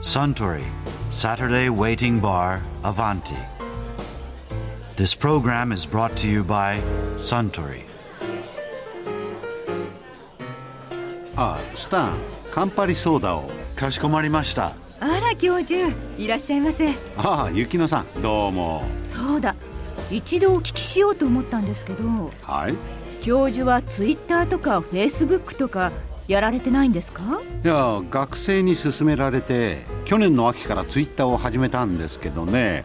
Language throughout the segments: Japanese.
Suntory Saturday Waiting Bar Avanti. This program is brought to you by Suntory. あスタンカンパリソーダをかしこまりました。あら教授いらっしゃいませああ雪乃さんどうもそうだ一度お聞きしようと思ったんですけどはい教授はツイッターとかフェイスブックとかやられてないんですか？いや学生に勧められて去年の秋からツイッターを始めたんですけどね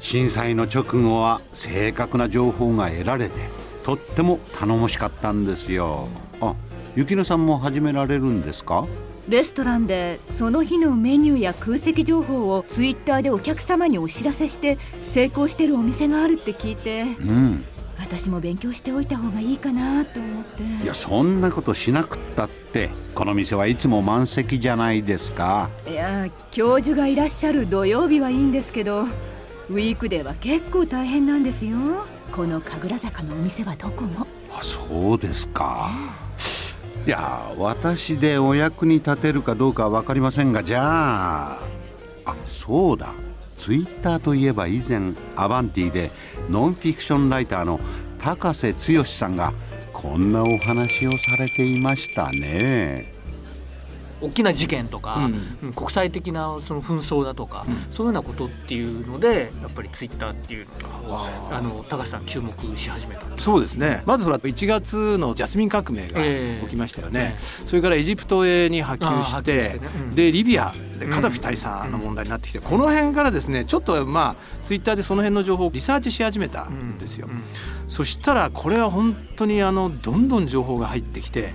震災の直後は正確な情報が得られてとっても頼もしかったんですよ。あ雪乃さんも始められるんですか？レストランでその日のメニューや空席情報をツイッターでお客様にお知らせして成功してるお店があるって聞いて。うん私も勉強しておいた方がいいかなと思って。いやそんなことしなくったってこの店はいつも満席じゃないですか。いや教授がいらっしゃる土曜日はいいんですけどウィークデーは結構大変なんですよ。この神楽坂のお店はどこも。あそうですか。いや私でお役に立てるかどうかは分かりませんがじゃああそうだツイッターといえば以前アバンティでノンフィクションライターの高瀬剛さんがこんなお話をされていましたね。大きな事件とか、うん。国際的なその紛争だとか、そういうようなことっていうのでやっぱりツイッターっていうのがあの高橋さん注目し始めた。そうですね。まずほら1月のジャスミン革命がええ。起きましたよね、えそれからエジプトへに波及してね。うん。でリビアでカダフィ大佐の問題になってきて、この辺からですねちょっとまあツイッターでその辺の情報をリサーチし始めたんですよ、そしたらこれは本当にあのどんどん情報が入ってきて、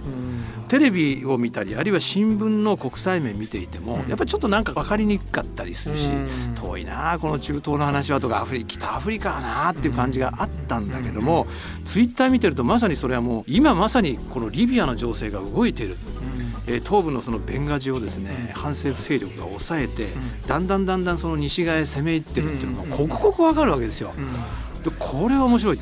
テレビを見たりあるいは新聞の国際面見ていても、やっぱりちょっとなんか分かりにくかったりするし、うん。遠いなあこの中東の話はとかアフリ北アフリカはなあっていう感じがあったんだけども、ツイッター見てるとまさにそれはもう今まさにこのリビアの情勢が動いている。えー東部のそのベンガジをですね反政府勢力が抑えてだんだんだんだんその西側へ攻め入ってるっていうのが刻々わかるわけですよ。でこれは面白い。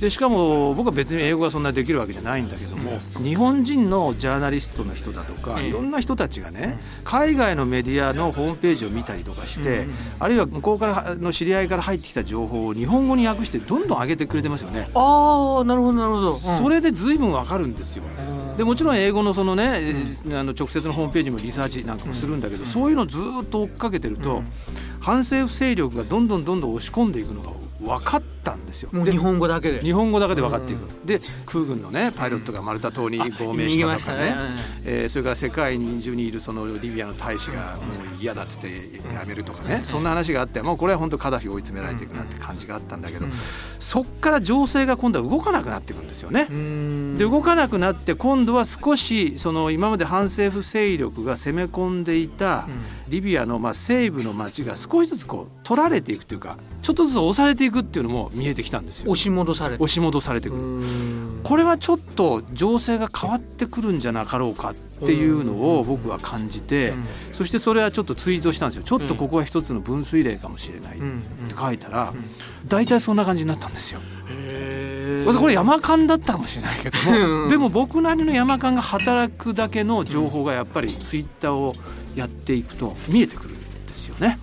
でしかも僕は別に英語がそんなにできるわけじゃないんだけども、日本人のジャーナリストの人だとか、いろんな人たちがね海外のメディアのホームページを見たりとかして、あるいは向こうからの知り合いから入ってきた情報を日本語に訳してどんどん上げてくれてますよね。ああなるほどなるほど、それで随分わかるんですよ。でもちろん英語のそのね、えーあの直接のホームページもリサーチなんかもするんだけど、そういうのをずっと追っかけてると、反政府勢力がどんどんどんどん押し込んでいくのが分かったんですよ。日本語だけで。日本語だけで分かっていく、で空軍のねパイロットがマルタ島に亡命したとかね,、えーそれから世界に中にいるそのリビアの大使がもう嫌だっつってやめるとかね、そんな話があってもうこれは本当カダフィ追い詰められていくなって感じがあったんだけど、そっから情勢が今度は動かなくなっていくんですよね。で動かなくなって今度は少しその今まで反政府勢力が攻め込んでいたリビアのまあ西部の町が少しずつこう取られていくというかちょっとずつ押されていくっていうのも見えてきたんですよ。押し戻される押し戻されてくる。これはちょっと情勢が変わってくるんじゃなかろうかっていうのを僕は感じて、そしてそれはちょっとツイートしたんですよちょっとここは一つの分水嶺かもしれないって書いたら、大体そんな感じになったんですよ。これ山間だったかもしれないけども、でも僕なりの山間が働くだけの情報がやっぱりツイッターをやっていくと見えてくるんですよね。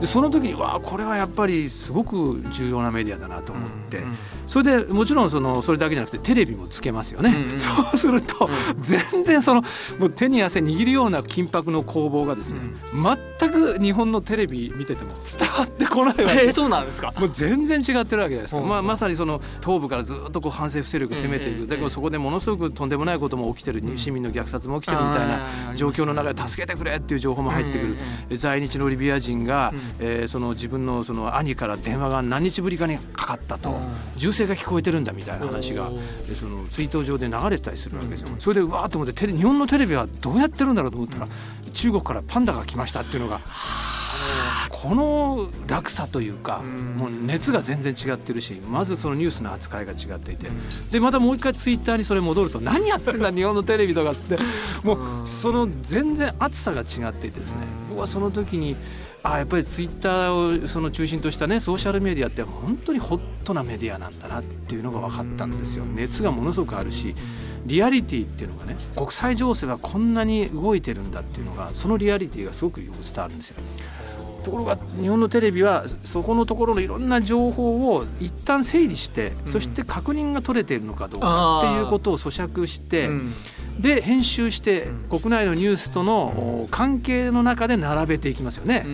でその時にわあこれはやっぱりすごく重要なメディアだなと思って、それでもちろんそのそれだけじゃなくてテレビもつけますよね、そうすると、全然そのもう手に汗握るような緊迫の攻防がですね、全く日本のテレビ見てても伝わってこないわけ。えー、そうなんですか？もう全然違ってるわけですか、うん。まあ、まさにその東部からずっとこう反政府勢力を攻めていく、ええだけどそこでものすごくとんでもないことも起きてる、市民の虐殺も起きてるみたいな状況の中で助けてくれっていう情報も入ってくる、在日のリビア人が、えーその自分のその兄から電話が何日ぶりかにかかったと、銃声が聞こえてるんだみたいな話が、えそのツイート上で流れてたりするわけですよ。それでうわーっと思ってテレ日本のテレビはどうやってるんだろうと思ったら、中国からパンダが来ましたっていうのが。この落差というか、もう熱が全然違ってるしまずそのニュースの扱いが違っていて、でまたもう一回ツイッターにそれ戻ると何やってんだ日本のテレビとかって。もうその全然熱さが違っていてですね。僕はその時にあやっぱりツイッターをその中心としたねソーシャルメディアって本当にホットなメディアなんだなっていうのが分かったんですよ。熱がものすごくあるしリアリティっていうのがね国際情勢はこんなに動いてるんだっていうのがそのリアリティがすごくよく伝わるんですよ。ところが日本のテレビはそこのところのいろんな情報を一旦整理して、うん、そして確認が取れているのかどうかっていうことを咀嚼して、うん、で編集して国内のニュースとの関係の中で並べていきますよね。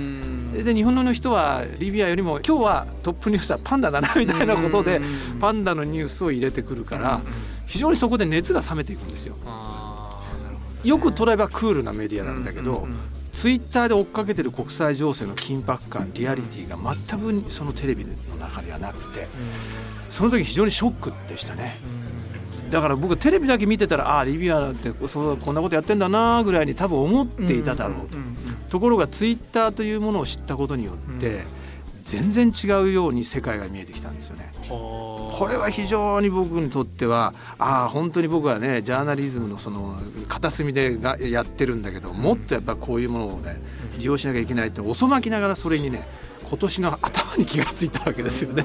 で日本の人はリビアよりも今日はトップニュースはパンダだなみたいなことでパンダのニュースを入れてくるから非常にそこで熱が冷めていくんですよ。よく捉えばクールなメディアなんだけど、ツイッターで追っかけてる国際情勢の緊迫感リアリティが全くそのテレビの中ではなくてその時非常にショックでしたね。だから僕テレビだけ見てたらああリビアなんてそうこんなことやってんだなぐらいに多分思っていただろうと。ところがツイッターというものを知ったことによって、全然違うように世界が見えてきたんですよね。これは非常に僕にとってはああ本当に僕はねジャーナリズムのその片隅でがやってるんだけどもっとやっぱこういうものをね利用しなきゃいけないって遅まきながらそれにね今年の頭に気が付いたわけですよね。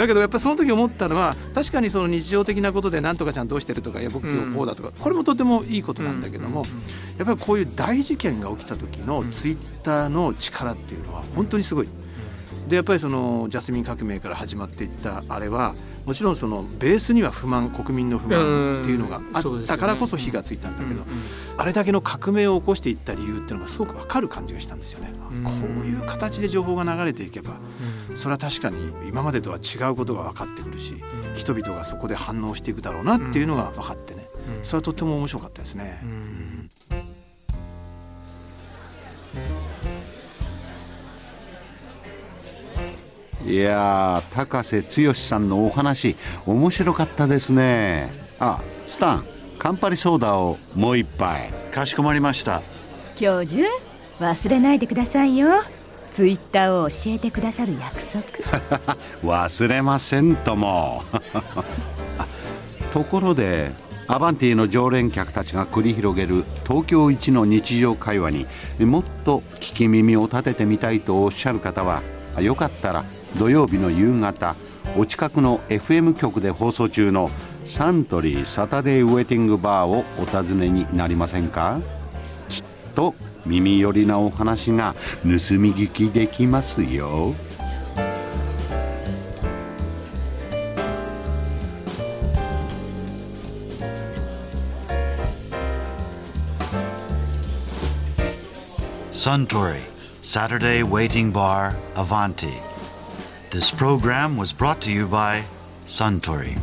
だけどやっぱりその時思ったのは確かにその日常的なことで何とかちゃんどうしてるとかいや僕今日こうだとか、これもとてもいいことなんだけども、やっぱりこういう大事件が起きた時のツイッターの力っていうのは本当にすごい。でやっぱりそのジャスミン革命から始まっていったあれはもちろんそのベースには不満国民の不満っていうのがあったからこそ火がついたんだけど、あれだけの革命を起こしていった理由っていうのがすごく分かる感じがしたんですよね。こういう形で情報が流れていけば、それは確かに今までとは違うことが分かってくるし、人々がそこで反応していくだろうなっていうのが分かってね、それはとっても面白かったですね。いや高瀬剛さんのお話面白かったですね。あスタンカンパリソーダをもう一杯。かしこまりました。教授忘れないでくださいよ。ツイッターを教えてくださる約束。忘れませんとも。ところでアバンティの常連客たちが繰り広げる東京一の日常会話にもっと聞き耳を立ててみたいとおっしゃる方はよかったら土曜日の夕方お近くの FM 局で放送中のサントリーサタデーウェイティングバーをお尋ねになりませんか？きっと耳寄りなお話が盗み聞きできますよ。Suntory Saturday Waiting Bar Avanti This program was brought to you by Suntory.